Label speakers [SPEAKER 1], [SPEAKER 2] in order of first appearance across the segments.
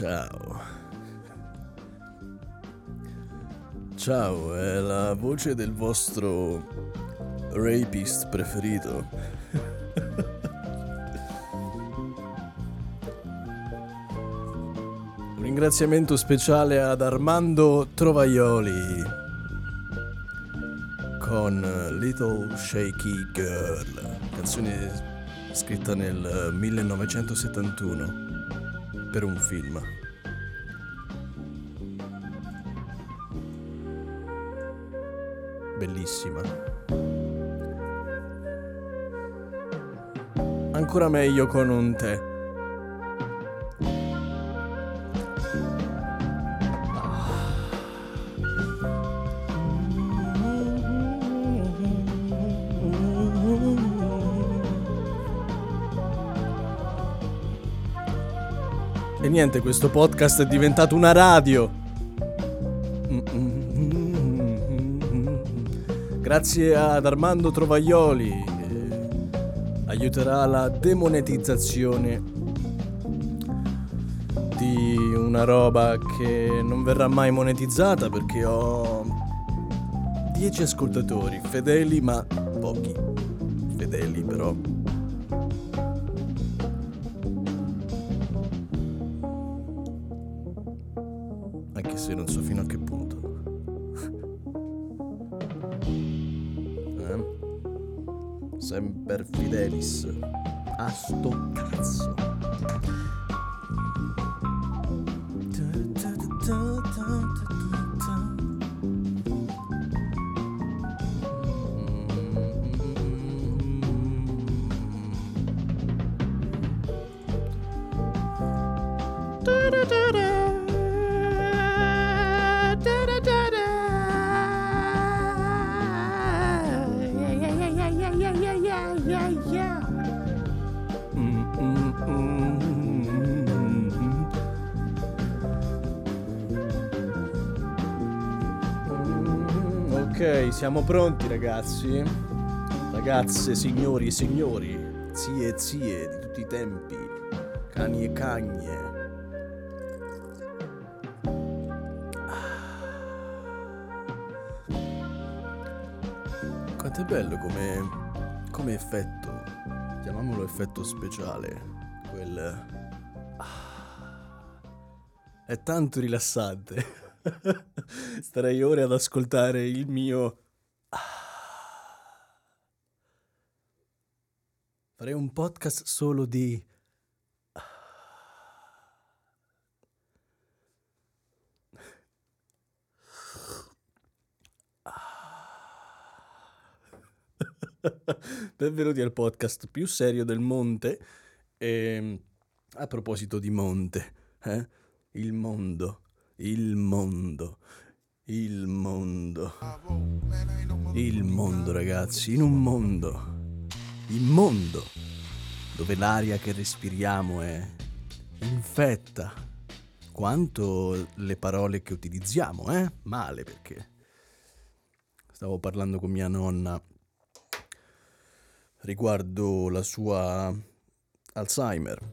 [SPEAKER 1] Ciao. Ciao, è la voce del vostro rapist preferito. Un ringraziamento speciale ad Armando Trovaioli con Little Shaky Girl, canzone scritta nel 1971 per un film. Bellissima. Ancora meglio con un tè. Niente, questo podcast è diventato una radio. Grazie ad Armando Trovaglioli. eh, aiuterà la demonetizzazione di una roba che non verrà mai monetizzata perché ho 10 ascoltatori, fedeli ma pochi. Fedeli però. Semper fidelis. A sto cazzo. Ok, siamo pronti ragazzi. Ragazze, signori e signori, zie e zie di tutti i tempi, cani e cagne. Quanto è bello come, come effetto, chiamiamolo effetto speciale, quel... Ah, È tanto rilassante. Starei ore ad ascoltare il mio... Farei un podcast solo di... Benvenuti al podcast più serio del monte. E a proposito di monte, eh? il mondo, il mondo, il mondo, il mondo, ragazzi, in un mondo, il mondo dove l'aria che respiriamo è infetta. Quanto le parole che utilizziamo, eh? Male perché stavo parlando con mia nonna riguardo la sua Alzheimer,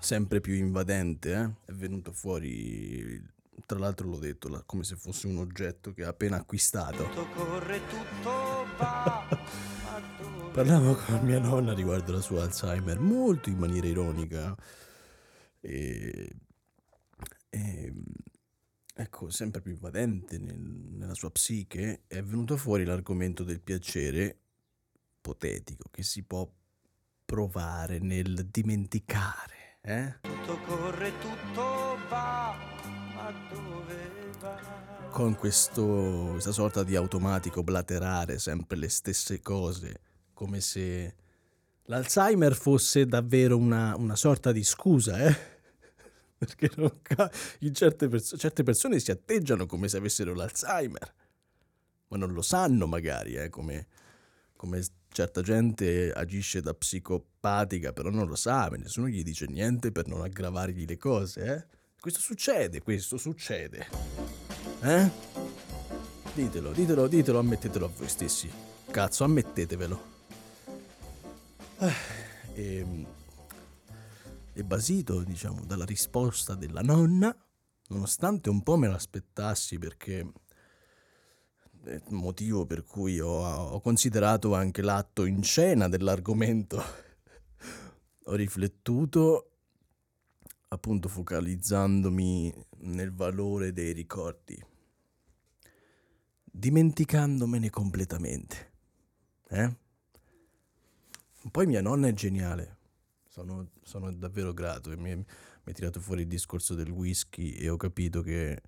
[SPEAKER 1] sempre più invadente, eh? è venuto fuori, tra l'altro l'ho detto, la- come se fosse un oggetto che ha appena acquistato.
[SPEAKER 2] Tutto corre, tutto va,
[SPEAKER 1] Parlavo con mia nonna riguardo la sua Alzheimer, molto in maniera ironica. E, e- ecco, sempre più invadente nel- nella sua psiche, è venuto fuori l'argomento del piacere ipotetico che si può provare nel dimenticare. Eh?
[SPEAKER 2] tutto corre, tutto va, ma dove va?
[SPEAKER 1] Con questo, questa sorta di automatico blaterare sempre le stesse cose, come se l'Alzheimer fosse davvero una, una sorta di scusa, eh? Perché ca- in certe, perso- certe persone si atteggiano come se avessero l'Alzheimer, ma non lo sanno magari, eh? Come, come certa gente agisce da psicopatica, però non lo sa, nessuno gli dice niente per non aggravargli le cose, eh? Questo succede, questo succede. Eh? Ditelo, ditelo, ditelo, ammettetelo a voi stessi. Cazzo, ammettetevelo. Eh, ehm, e basito, diciamo, dalla risposta della nonna, nonostante un po' me l'aspettassi perché motivo per cui ho, ho considerato anche l'atto in scena dell'argomento, ho riflettuto appunto focalizzandomi nel valore dei ricordi, dimenticandomene completamente. Eh? Poi mia nonna è geniale, sono, sono davvero grato. Mi, mi ha tirato fuori il discorso del whisky e ho capito che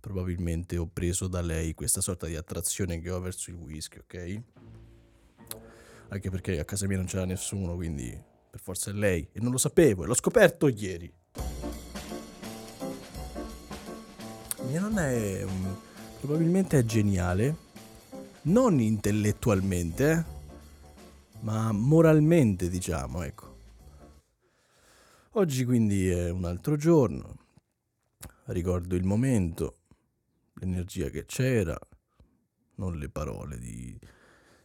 [SPEAKER 1] probabilmente ho preso da lei questa sorta di attrazione che ho verso il whisky, ok? Anche perché a casa mia non c'era nessuno, quindi per forza è lei. E non lo sapevo, e l'ho scoperto ieri. Mia nonna è um, probabilmente è geniale, non intellettualmente, eh, ma moralmente, diciamo, ecco. Oggi quindi è un altro giorno, ricordo il momento, l'energia che c'era, non le parole di,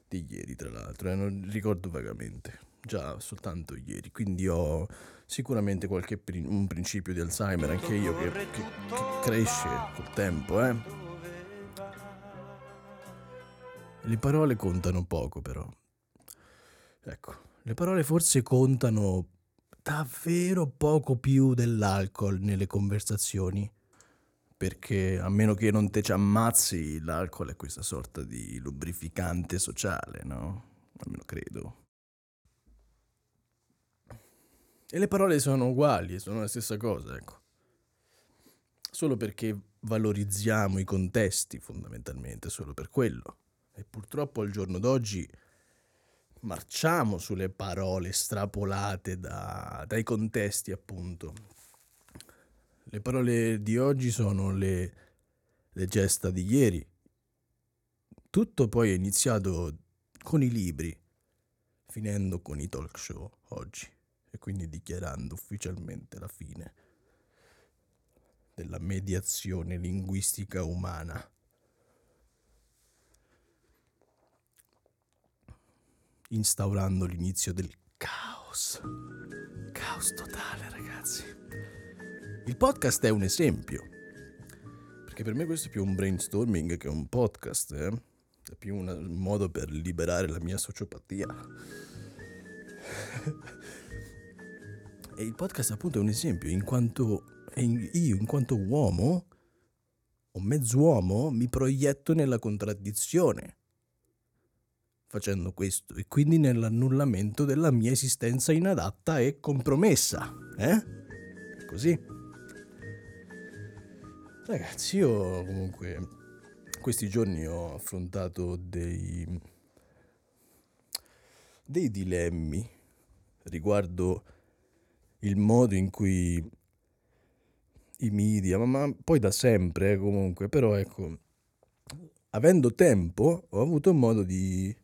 [SPEAKER 1] di ieri tra l'altro, eh, non ricordo vagamente, già soltanto ieri, quindi ho sicuramente qualche pri- un principio di Alzheimer anche io che, che, che cresce col tempo, eh. Le parole contano poco però. Ecco, le parole forse contano davvero poco più dell'alcol nelle conversazioni. Perché a meno che non te ci ammazzi, l'alcol è questa sorta di lubrificante sociale, no? Almeno credo. E le parole sono uguali, sono la stessa cosa, ecco. Solo perché valorizziamo i contesti, fondamentalmente, solo per quello. E purtroppo al giorno d'oggi marciamo sulle parole strapolate da, dai contesti, appunto. Le parole di oggi sono le, le gesta di ieri. Tutto poi è iniziato con i libri, finendo con i talk show oggi e quindi dichiarando ufficialmente la fine della mediazione linguistica umana. instaurando l'inizio del caos. Caos totale, ragazzi. Il podcast è un esempio. Perché per me questo è più un brainstorming che un podcast, eh? È più un modo per liberare la mia sociopatia. e il podcast appunto è un esempio, in quanto io, in quanto uomo, o mezz'uomo, mi proietto nella contraddizione facendo questo e quindi nell'annullamento della mia esistenza inadatta e compromessa. Eh? Così. Ragazzi, io comunque questi giorni ho affrontato dei dei dilemmi riguardo il modo in cui i media, ma, ma poi da sempre eh, comunque, però ecco, avendo tempo ho avuto modo di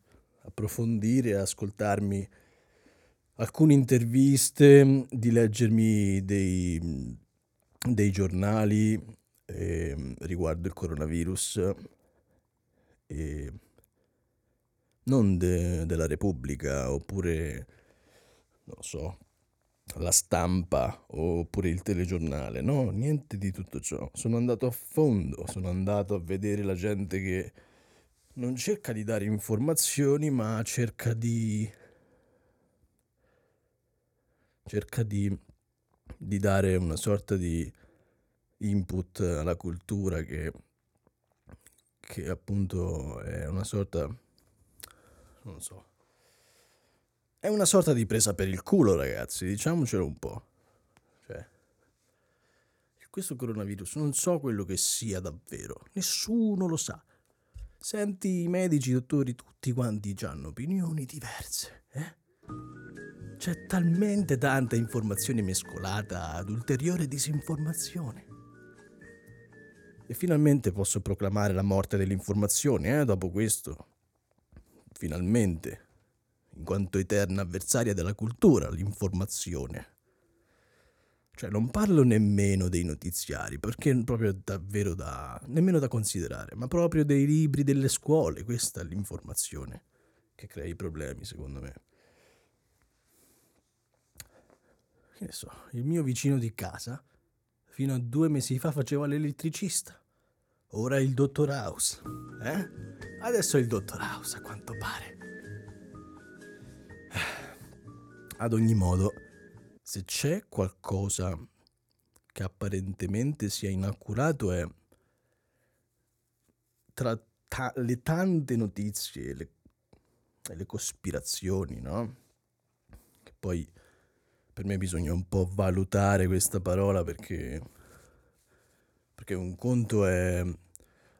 [SPEAKER 1] approfondire, ascoltarmi alcune interviste, di leggermi dei, dei giornali eh, riguardo il coronavirus, e non de, della Repubblica oppure, non so, la stampa oppure il telegiornale, no, niente di tutto ciò. Sono andato a fondo, sono andato a vedere la gente che non cerca di dare informazioni, ma cerca di cerca di, di dare una sorta di input alla cultura che, che appunto è una sorta non so è una sorta di presa per il culo ragazzi diciamocelo un po' cioè questo coronavirus non so quello che sia davvero nessuno lo sa Senti i medici, i dottori, tutti quanti hanno opinioni diverse. Eh? C'è talmente tanta informazione mescolata ad ulteriore disinformazione. E finalmente posso proclamare la morte dell'informazione, eh, dopo questo. Finalmente, in quanto eterna avversaria della cultura, l'informazione. Cioè, non parlo nemmeno dei notiziari, perché è proprio davvero da... nemmeno da considerare, ma proprio dei libri delle scuole. Questa è l'informazione che crea i problemi, secondo me. che ne so, il mio vicino di casa fino a due mesi fa faceva l'elettricista. Ora il dottor House. Eh? Adesso è il dottor House, a quanto pare. Ad ogni modo, se c'è qualcosa che apparentemente sia inaccurato è tra ta- le tante notizie e le, le cospirazioni, no? Che poi per me bisogna un po' valutare questa parola perché, perché un conto è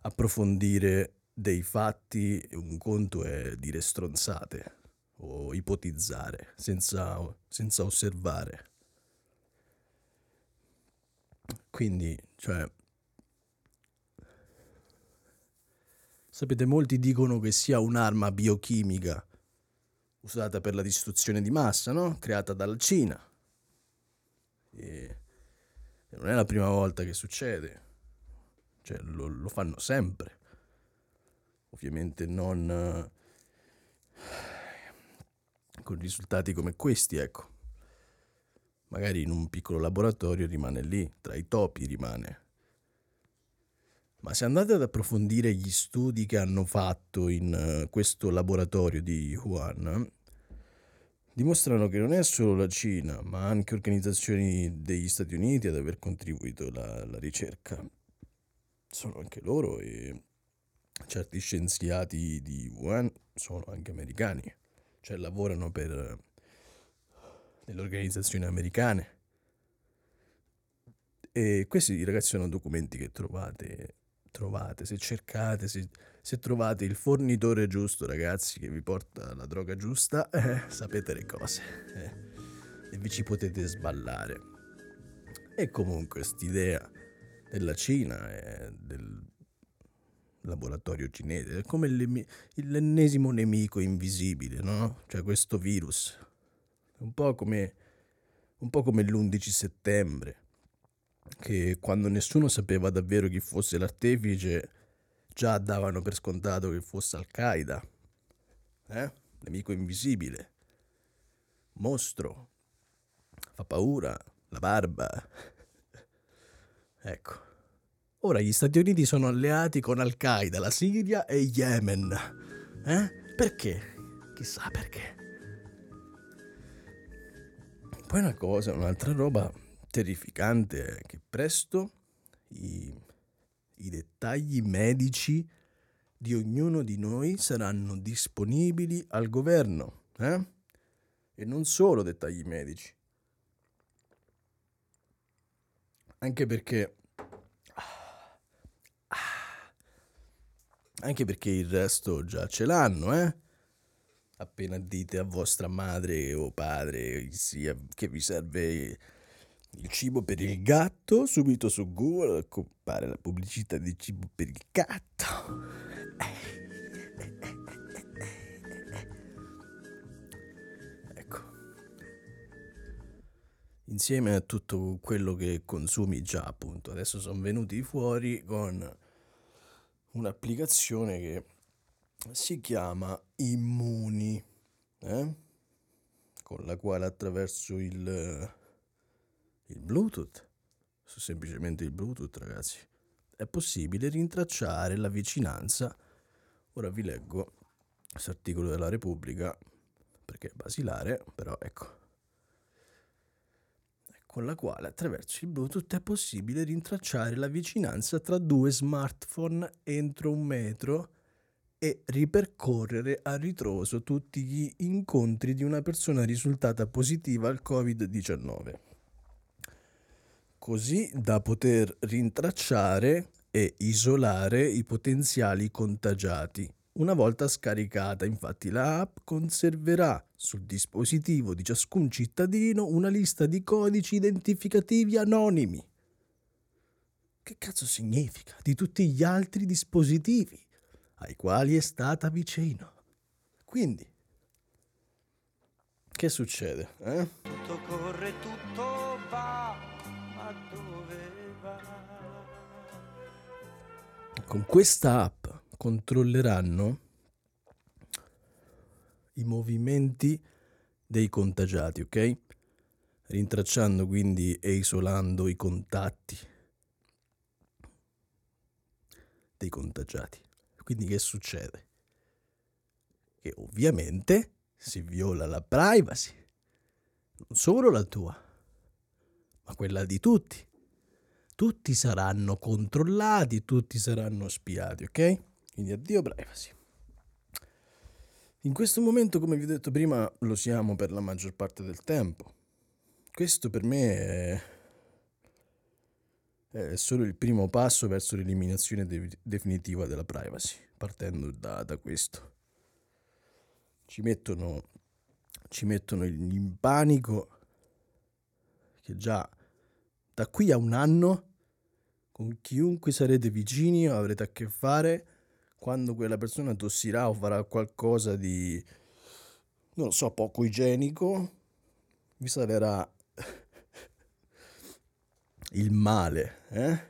[SPEAKER 1] approfondire dei fatti un conto è dire stronzate o ipotizzare senza, senza osservare. Quindi, cioè, sapete, molti dicono che sia un'arma biochimica usata per la distruzione di massa, no? Creata dalla Cina. Non è la prima volta che succede, cioè lo, lo fanno sempre. Ovviamente non eh, con risultati come questi, ecco. Magari in un piccolo laboratorio rimane lì, tra i topi rimane. Ma se andate ad approfondire gli studi che hanno fatto in uh, questo laboratorio di Wuhan, dimostrano che non è solo la Cina, ma anche organizzazioni degli Stati Uniti ad aver contribuito alla, ricerca. Sono anche loro e certi scienziati di Wuhan sono anche americani, cioè lavorano per delle organizzazioni americane. E questi ragazzi sono documenti che trovate, trovate, se cercate, se, se trovate il fornitore giusto, ragazzi, che vi porta la droga giusta, eh, sapete le cose. Eh, e vi ci potete sballare. E comunque quest'idea della Cina e del laboratorio cinese è come l'ennesimo nemico invisibile, no? Cioè questo virus un po' come, un po come l'11 settembre, che quando nessuno sapeva davvero chi fosse l'artefice, già davano per scontato che fosse Al-Qaeda, eh? nemico invisibile, mostro, fa paura, la barba. ecco. Ora gli Stati Uniti sono alleati con Al-Qaeda, la Siria e Yemen. Eh? Perché? Chissà perché. Poi una cosa, un'altra roba terrificante che presto i, i dettagli medici di ognuno di noi saranno disponibili al governo. Eh? E non solo dettagli medici. Anche perché... Anche perché il resto già ce l'hanno, eh? appena dite a vostra madre o padre che vi serve il cibo per il gatto, subito su Google compare la pubblicità di cibo per il gatto. Ecco. Insieme a tutto quello che consumi già, appunto, adesso sono venuti fuori con un'applicazione che si chiama Immuni, eh? con la quale attraverso il, il Bluetooth, semplicemente il Bluetooth ragazzi, è possibile rintracciare la vicinanza. Ora vi leggo questo articolo della Repubblica perché è basilare, però ecco. Con la quale attraverso il Bluetooth è possibile rintracciare la vicinanza tra due smartphone entro un metro e ripercorrere a ritroso tutti gli incontri di una persona risultata positiva al Covid-19, così da poter rintracciare e isolare i potenziali contagiati. Una volta scaricata, infatti, la app conserverà sul dispositivo di ciascun cittadino una lista di codici identificativi anonimi. Che cazzo significa? Di tutti gli altri dispositivi ai quali è stata vicino. Quindi, che succede? Eh?
[SPEAKER 2] Tutto corre, tutto
[SPEAKER 1] Con questa app controlleranno i movimenti dei contagiati, ok? rintracciando quindi e isolando i contatti dei contagiati. Quindi che succede? Che ovviamente si viola la privacy, non solo la tua, ma quella di tutti. Tutti saranno controllati, tutti saranno spiati, ok? Quindi addio privacy. In questo momento, come vi ho detto prima, lo siamo per la maggior parte del tempo. Questo per me è, è solo il primo passo verso l'eliminazione de- definitiva della privacy, partendo da, da questo. Ci mettono, ci mettono in panico che già da qui a un anno con chiunque sarete vicini avrete a che fare quando quella persona tossirà o farà qualcosa di, non lo so, poco igienico, vi salerà il male, eh?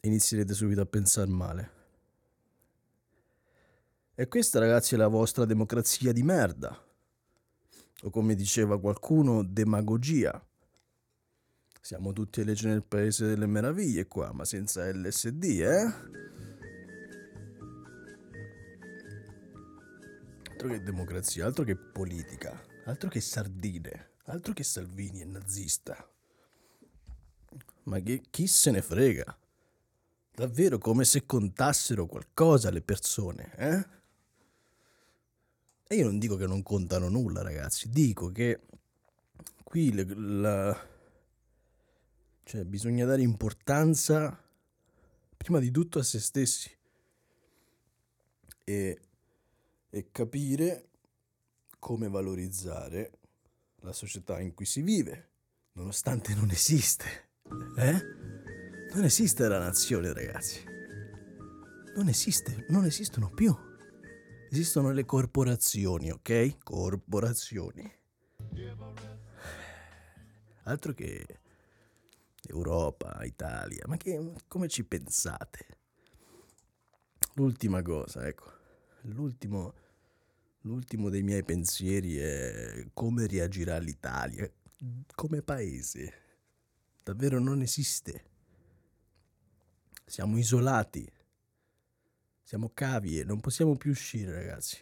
[SPEAKER 1] Inizierete subito a pensare male. E questa, ragazzi, è la vostra democrazia di merda. O come diceva qualcuno, demagogia. Siamo tutti a legge nel paese delle meraviglie qua, ma senza LSD, eh? Altro che democrazia, altro che politica, altro che sardine, altro che Salvini e nazista. Ma che, chi se ne frega? Davvero come se contassero qualcosa le persone, eh? E io non dico che non contano nulla, ragazzi, dico che qui le, la, cioè bisogna dare importanza prima di tutto a se stessi e e capire come valorizzare la società in cui si vive, nonostante non esiste. Eh? Non esiste la nazione, ragazzi. Non esiste, non esistono più. Esistono le corporazioni, ok? Corporazioni. Altro che Europa, Italia, ma che, come ci pensate? L'ultima cosa, ecco l'ultimo, l'ultimo dei miei pensieri è come reagirà l'Italia come paese. Davvero non esiste. Siamo isolati. Siamo cavie, non possiamo più uscire, ragazzi.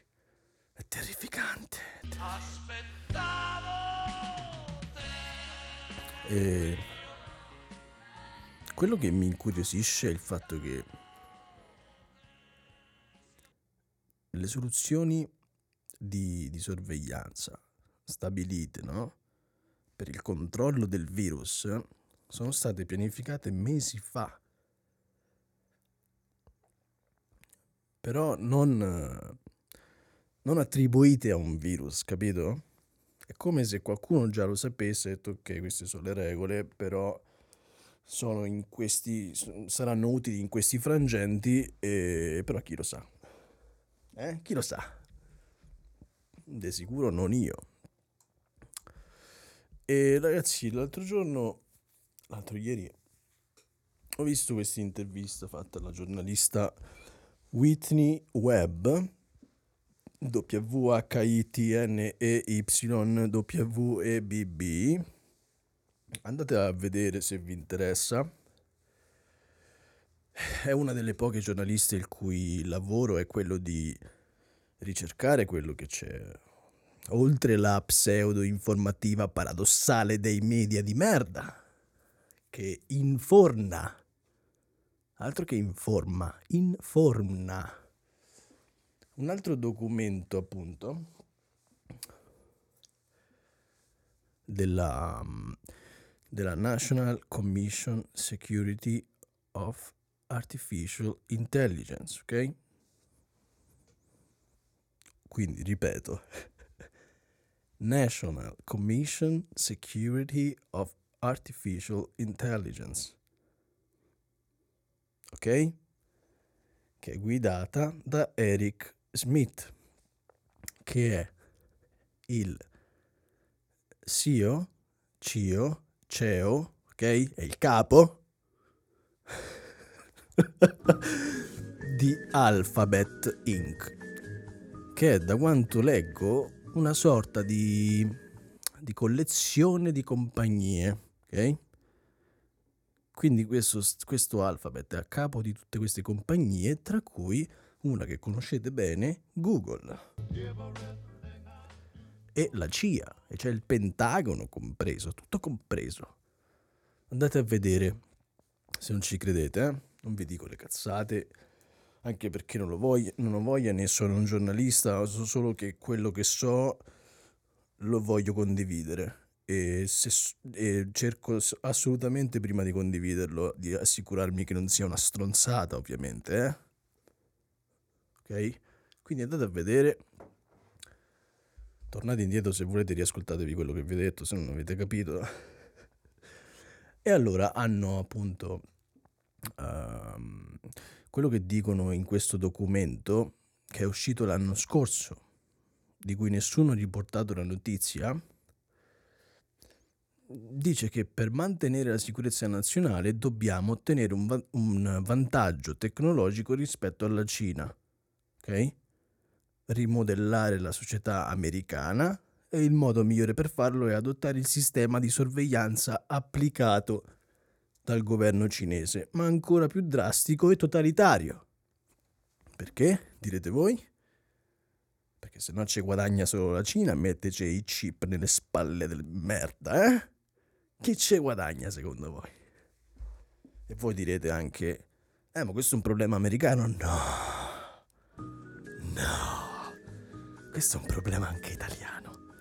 [SPEAKER 1] È terrificante. Aspettavo E quello che mi incuriosisce è il fatto che le soluzioni di, di sorveglianza stabilite no? per il controllo del virus sono state pianificate mesi fa. Però non, non attribuite a un virus, capito? È come se qualcuno già lo sapesse e detto ok, queste sono le regole, però questi, saranno utili in questi frangenti, e, però chi lo sa. Eh? Chi lo sa? De sicuro non io. E ragazzi, l'altro giorno, l'altro ieri, ho visto questa intervista fatta alla giornalista Whitney Webb, W-H-I-T-N-E-Y-W-E-B-B. Andate a vedere se vi interessa. È una delle poche giornaliste il cui lavoro è quello di ricercare quello che c'è. Oltre la pseudo informativa paradossale dei media di merda che inforna. Altro che informa inforna un altro documento appunto della, della National Commission Security of Artificial Intelligence, ok? Quindi ripeto, National Commission Security of Artificial Intelligence, ok? Che è guidata da Eric Smith, che è il CEO, CEO, CEO, ok? È il capo di Alphabet Inc., che è da quanto leggo una sorta di, di collezione di compagnie, ok? Quindi questo, questo alphabet è a capo di tutte queste compagnie, tra cui una che conoscete bene, Google. E la CIA, e c'è il Pentagono compreso, tutto compreso. Andate a vedere, se non ci credete, eh? non vi dico le cazzate, anche perché non lo voglio, non ho voglia né sono un giornalista, so solo che quello che so lo voglio condividere e, se, e cerco assolutamente prima di condividerlo di assicurarmi che non sia una stronzata ovviamente, eh? ok? Quindi andate a vedere, tornate indietro se volete, riascoltatevi quello che vi ho detto, se non avete capito. e allora hanno appunto uh, quello che dicono in questo documento che è uscito l'anno scorso, di cui nessuno ha riportato la notizia, dice che per mantenere la sicurezza nazionale dobbiamo ottenere un, va- un vantaggio tecnologico rispetto alla Cina ok? Rimodellare la società americana e il modo migliore per farlo è adottare il sistema di sorveglianza applicato dal governo cinese, ma ancora più drastico e totalitario. Perché? Direte voi? Perché se no ci guadagna solo la Cina, metteci i chip nelle spalle del merda, eh? Chi ci guadagna secondo voi? E voi direte anche, eh ma questo è un problema americano? No. No, questo è un problema anche italiano,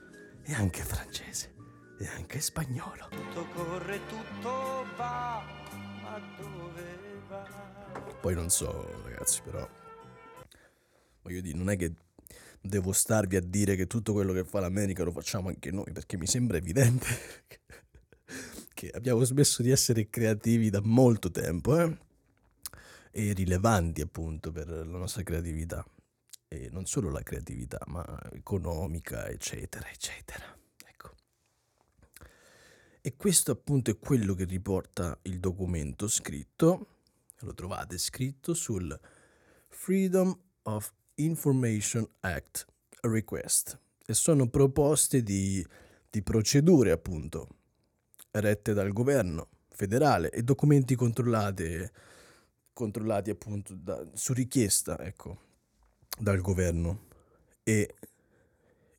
[SPEAKER 1] e anche francese, e anche spagnolo.
[SPEAKER 2] Tutto corre, tutto va, ma dove va?
[SPEAKER 1] Poi non so, ragazzi, però voglio dire, non è che devo starvi a dire che tutto quello che fa l'America lo facciamo anche noi, perché mi sembra evidente che abbiamo smesso di essere creativi da molto tempo, eh? E rilevanti appunto per la nostra creatività e non solo la creatività, ma economica, eccetera, eccetera. Ecco. E questo appunto è quello che riporta il documento scritto, lo trovate scritto sul Freedom of Information Act Request e sono proposte di, di procedure appunto rette dal governo federale e documenti controllati appunto da, su richiesta, ecco, dal governo e,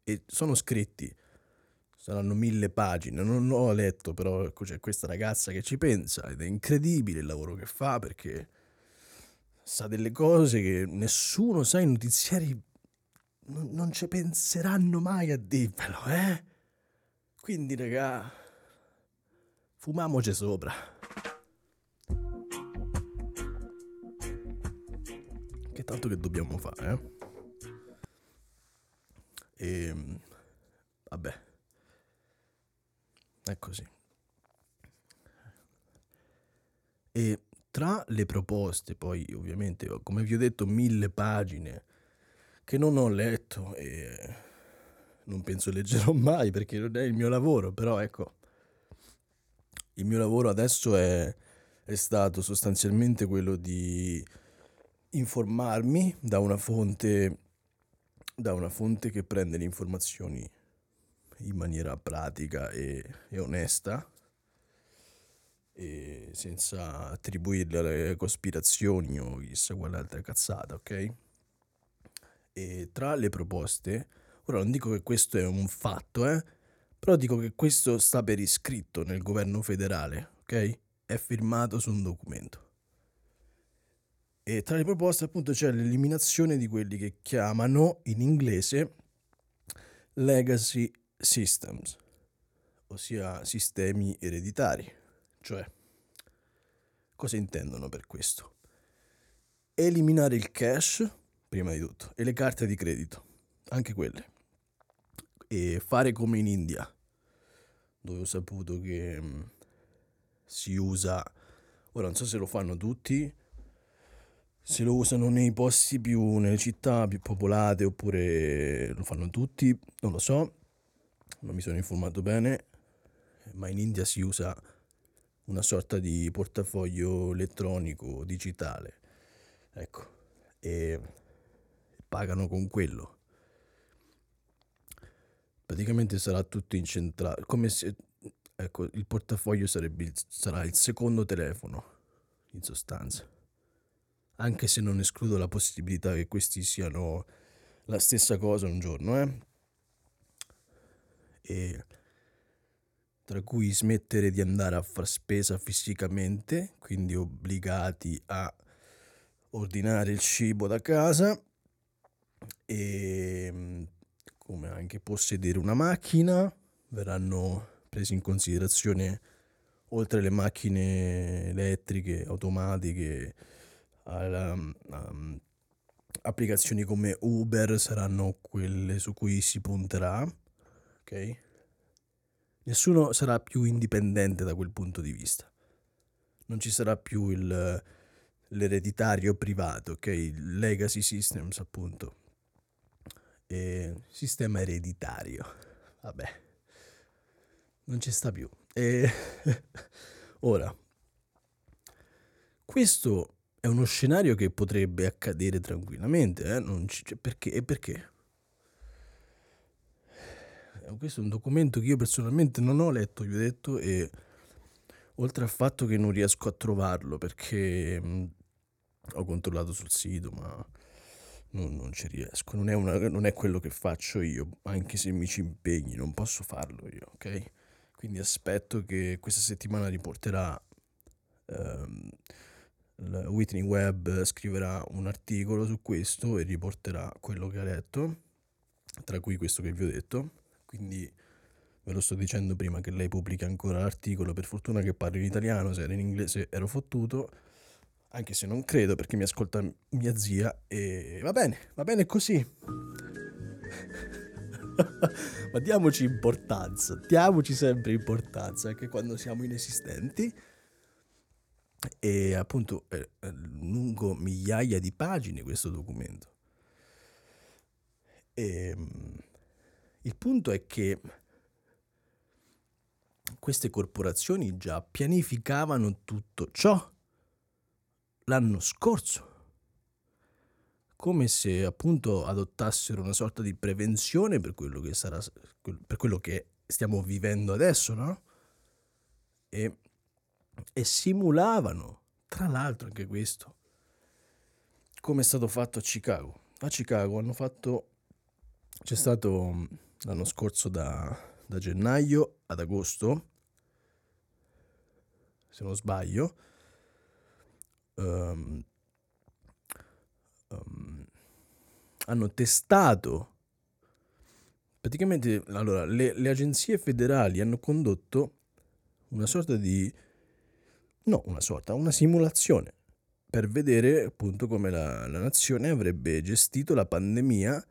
[SPEAKER 1] e sono scritti, saranno mille pagine, non ho letto però ecco, c'è questa ragazza che ci pensa ed è incredibile il lavoro che fa perché sa delle cose che nessuno sa, i notiziari non, non ci penseranno mai a dirvelo, eh? Quindi, raga, fumamoci sopra. Tanto che dobbiamo fare, eh? E vabbè. È così. E tra le proposte, poi ovviamente, come vi ho detto, mille pagine che non ho letto e non penso leggerò mai perché non è il mio lavoro, però ecco, il mio lavoro adesso è, è stato sostanzialmente quello di informarmi da una fonte, da una fonte che prende le informazioni in maniera pratica e, e onesta e senza attribuirle alle cospirazioni o chissà quale altra cazzata, ok? E tra le proposte, ora non dico che questo è un fatto, eh? Però dico che questo sta per iscritto nel governo federale, ok? È firmato su un documento. E tra le proposte appunto c'è l'eliminazione di quelli che chiamano in inglese legacy systems, ossia sistemi ereditari. Cioè, cosa intendono per questo? Eliminare il cash, prima di tutto, e le carte di credito, anche quelle. E fare come in India, dove ho saputo che mm, si usa, ora non so se lo fanno tutti, se lo usano nei posti più, nelle città più popolate oppure lo fanno tutti, non lo so, non mi sono informato bene, ma in India si usa una sorta di portafoglio elettronico digitale, ecco, e pagano con quello. praticamente sarà tutto incentrato, come se, ecco, il portafoglio sarebbe sarà il secondo telefono, in sostanza. Anche se non escludo la possibilità che questi siano la stessa cosa un giorno, eh. E tra cui smettere di andare a far spesa fisicamente, quindi obbligati a ordinare il cibo da casa e come anche possedere una macchina, verranno presi in considerazione oltre alle macchine elettriche, automatiche, alla, um, applicazioni come Uber saranno quelle su cui si punterà, ok? Nessuno sarà più indipendente da quel punto di vista. Non ci sarà più il, l'ereditario privato, ok? Legacy systems, appunto. E sistema ereditario. Vabbè. Non ci sta più. E ora, questo è uno scenario che potrebbe accadere tranquillamente, eh? Non ci, cioè, perché? E perché? Eh, questo è un documento che io personalmente non ho letto, vi ho detto, e oltre al fatto che non riesco a trovarlo perché mh, mm, ho controllato sul sito, ma non, non ci riesco. Non è, una, non è, quello che faccio io, anche se mi ci impegni, non posso farlo io, ok? Quindi aspetto che questa settimana riporterà. Um, Whitney Webb scriverà un articolo su questo e riporterà quello che ha letto, tra cui questo che vi ho detto. Quindi ve lo sto dicendo prima che lei pubblica ancora l'articolo, per fortuna che parlo in italiano, se era in inglese ero fottuto, anche se non credo perché mi ascolta mia zia e va bene, va bene così. Ma diamoci importanza, diamoci sempre importanza anche quando siamo inesistenti. E appunto è lungo migliaia di pagine questo documento. E ehm, il punto è che queste corporazioni già pianificavano tutto ciò l'anno scorso, come se appunto adottassero una sorta di prevenzione per quello che sarà per quello che stiamo vivendo adesso, no? E, e simulavano, tra l'altro anche questo, come è stato fatto a Chicago. A Chicago hanno fatto c'è stato l'anno scorso da, da gennaio ad agosto, se non sbaglio, um, um, hanno testato praticamente allora, le, le, agenzie federali hanno condotto una sorta di no una sorta una simulazione per vedere appunto come la, la nazione avrebbe gestito la pandemia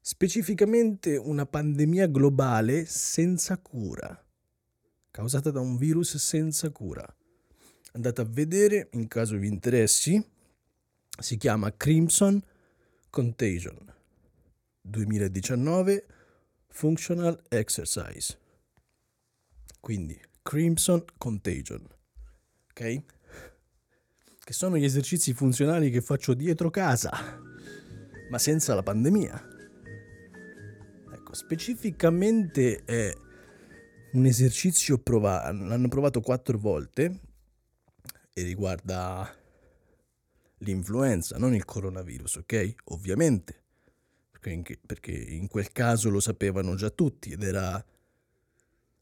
[SPEAKER 1] specificamente una pandemia globale senza cura, causata da un virus senza cura. Andate a vedere, in caso vi interessi, si chiama Crimson Contagion 2019 Functional Exercise. Quindi Crimson Contagion, ok? Che sono gli esercizi funzionali che faccio dietro casa, ma senza la pandemia. Ecco, specificamente è un esercizio provato, l'hanno provato quattro volte e riguarda l'influenza, non il coronavirus, ok? Ovviamente, perché in, perché in quel caso lo sapevano già tutti ed era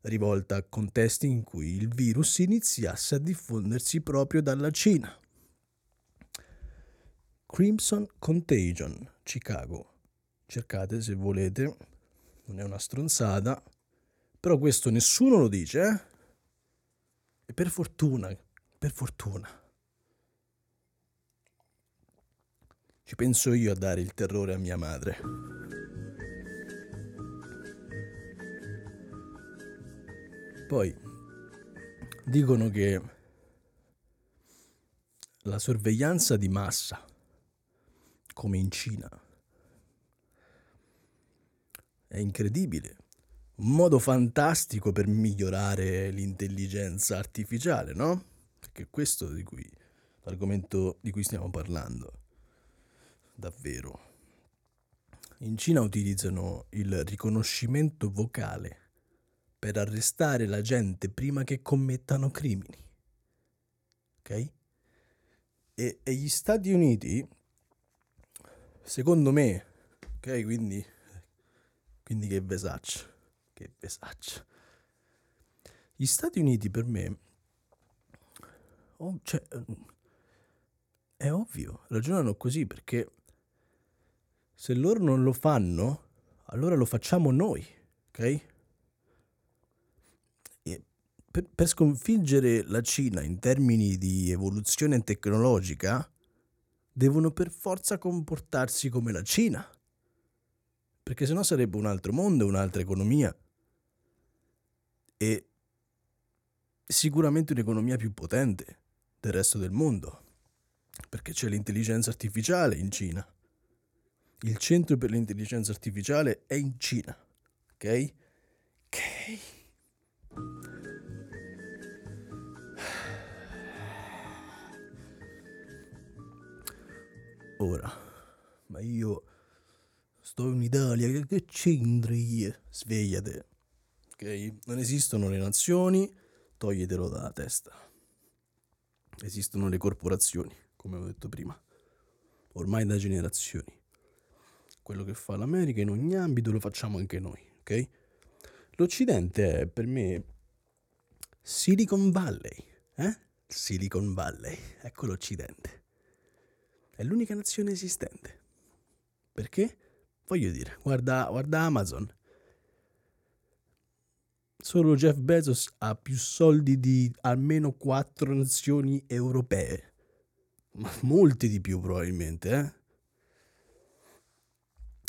[SPEAKER 1] rivolta a contesti in cui il virus iniziasse a diffondersi proprio dalla Cina. Crimson Contagion, Chicago. Cercate se volete non è una stronzata, però questo nessuno lo dice, eh? E per fortuna, per fortuna. Ci penso io a dare il terrore a mia madre. Poi dicono che la sorveglianza di massa, come in Cina, è incredibile. Un modo fantastico per migliorare l'intelligenza artificiale, no? Perché questo di cui, l'argomento di cui stiamo parlando. Davvero. in Cina utilizzano il riconoscimento vocale per arrestare la gente prima che commettano crimini. Ok? E, e gli Stati Uniti, secondo me, ok, quindi, quindi che vesaccio, che vesaccio. Gli Stati Uniti per me, oh, cioè, è ovvio, ragionano così perché se loro non lo fanno, allora lo facciamo noi, ok? Per, per sconfiggere la Cina in termini di evoluzione tecnologica, devono per forza comportarsi come la Cina, perché sennò sarebbe un altro mondo, un'altra economia e sicuramente un'economia più potente del resto del mondo, perché c'è l'intelligenza artificiale in Cina il centro per l'intelligenza artificiale è in Cina, ok? Ok. Ora, ma io sto in Italia, che, che c'entri? Svegliate, ok? Non esistono le nazioni, toglietelo dalla testa. Esistono le corporazioni, come ho detto prima, ormai da generazioni quello che fa l'America in ogni ambito lo facciamo anche noi, ok? L'Occidente è per me Silicon Valley, eh? Silicon Valley, ecco l'Occidente. È l'unica nazione esistente. Perché? Voglio dire, guarda, guarda Amazon. Solo Jeff Bezos ha più soldi di almeno quattro nazioni europee. Ma molti di più probabilmente, eh?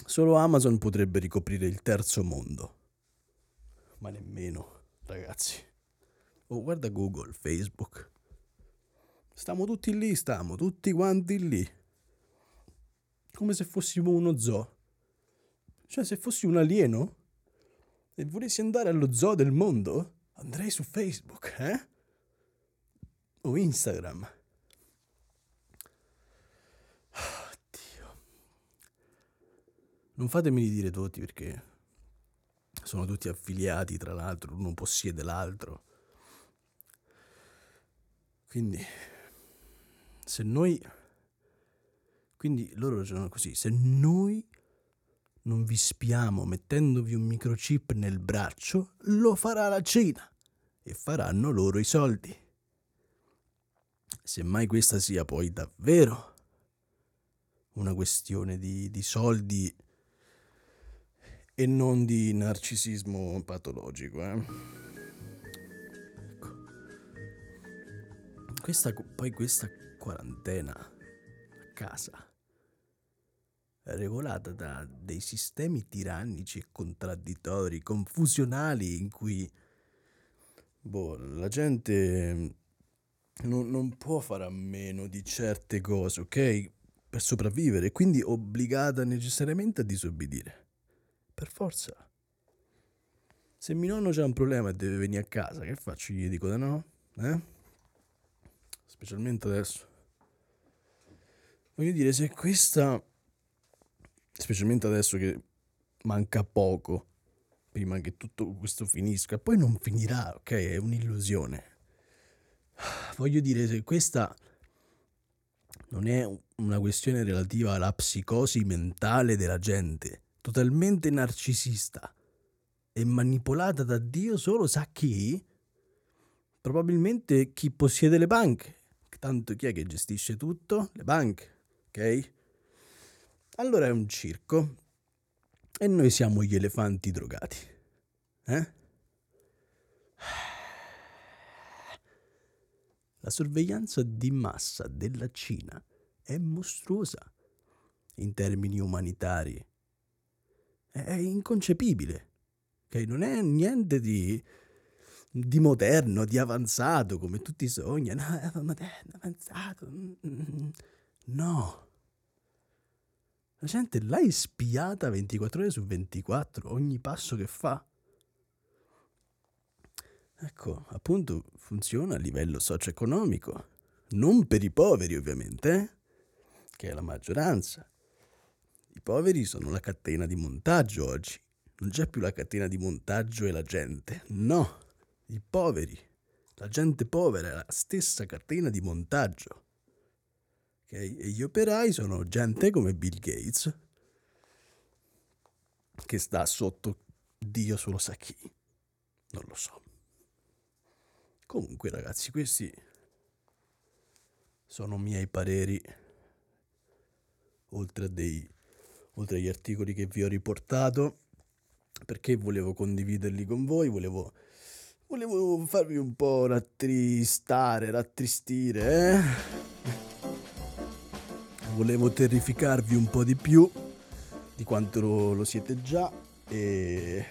[SPEAKER 1] Solo Amazon potrebbe ricoprire il terzo mondo. Ma nemmeno, ragazzi. Oh, guarda Google, Facebook. Stiamo tutti lì, stiamo tutti quanti lì. Come se fossimo uno zoo. Cioè, se fossi un alieno e volessi andare allo zoo del mondo, andrei su Facebook, eh? O Instagram. Non fatemi dire tutti perché sono tutti affiliati, tra l'altro, uno possiede l'altro. Quindi, se noi... Quindi loro ragionano così, se noi non vi spiamo mettendovi un microchip nel braccio, lo farà la Cina e faranno loro i soldi. Semmai questa sia poi davvero una questione di, di soldi e non di narcisismo patologico. Eh? Ecco. Questa, poi questa quarantena a casa regolata da dei sistemi tirannici e contraddittori, confusionali, in cui boh, la gente non, non può fare a meno di certe cose, ok? Per sopravvivere, quindi obbligata necessariamente a disobbedire. Per forza. Se mio nonno c'ha un problema e deve venire a casa, che faccio? Gli dico di no? Eh? Specialmente adesso. Voglio dire, se questa... Specialmente adesso che manca poco prima che tutto questo finisca, poi non finirà, ok? È un'illusione. Voglio dire, se questa non è una questione relativa alla psicosi mentale della gente, totalmente narcisista e manipolata da Dio solo sa chi? Probabilmente chi possiede le banche. Tanto chi è che gestisce tutto? Le banche, ok? Allora è un circo e noi siamo gli elefanti drogati. Eh? La sorveglianza di massa della Cina è mostruosa in termini umanitari è inconcepibile. Okay? Non è niente di, di, moderno, di avanzato, come tutti sognano. No, moderno, avanzato. Mm, mm, mm. No. La gente l'hai spiata 24 ore su 24, ogni passo che fa. Ecco, appunto, funziona a livello socio-economico. Non per i poveri, ovviamente, eh? che è la maggioranza I poveri sono la catena di montaggio oggi. Non c'è più la catena di montaggio e la gente. No, i poveri. La gente povera è la stessa catena di montaggio. Okay? E gli operai sono gente come Bill Gates, che sta sotto Dio solo sa chi. Non lo so. Comunque ragazzi, questi sono miei pareri, oltre, dei, oltre agli articoli che vi ho riportato, perché volevo condividerli con voi, volevo, volevo farvi un po' rattristare, rattristire, eh? Volevo terrificarvi un po' di più di quanto lo, lo siete già e...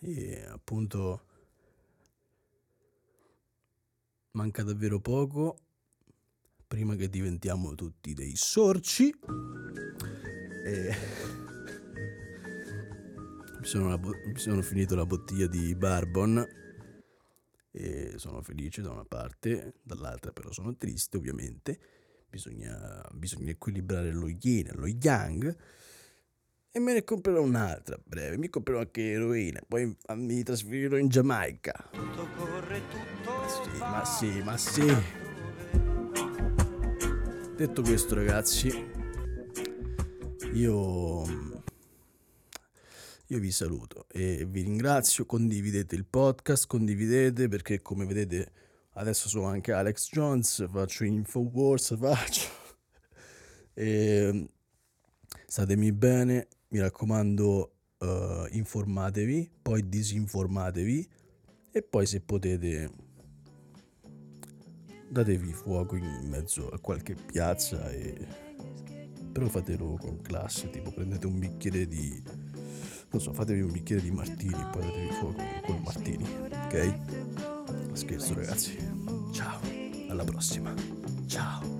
[SPEAKER 1] e appunto manca davvero poco prima che diventiamo tutti dei sorci e mi sono, mi sono finito la bottiglia di barbon e sono felice da una parte dall'altra però sono triste ovviamente bisogna, bisogna equilibrare lo yin e lo yang e me ne comprerò un'altra a breve. Mi comprerò anche eroina, poi mi trasferirò in Giamaica.
[SPEAKER 2] Tutto corre, tutto
[SPEAKER 1] Ma sì, ma sì, ma sì. Detto questo, ragazzi, io, io vi saluto e vi ringrazio. Condividete il podcast, condividete perché, come vedete, adesso sono anche Alex Jones. Faccio Infowars, faccio. e, statemi bene mi raccomando uh, informatevi, poi disinformatevi e poi se potete datevi fuoco in mezzo a qualche piazza e però fatelo con classe, tipo prendete un bicchiere di non so, fatevi un bicchiere di martini poi datevi fuoco col martini, ok? Scherzo ragazzi. Ciao, alla prossima. Ciao,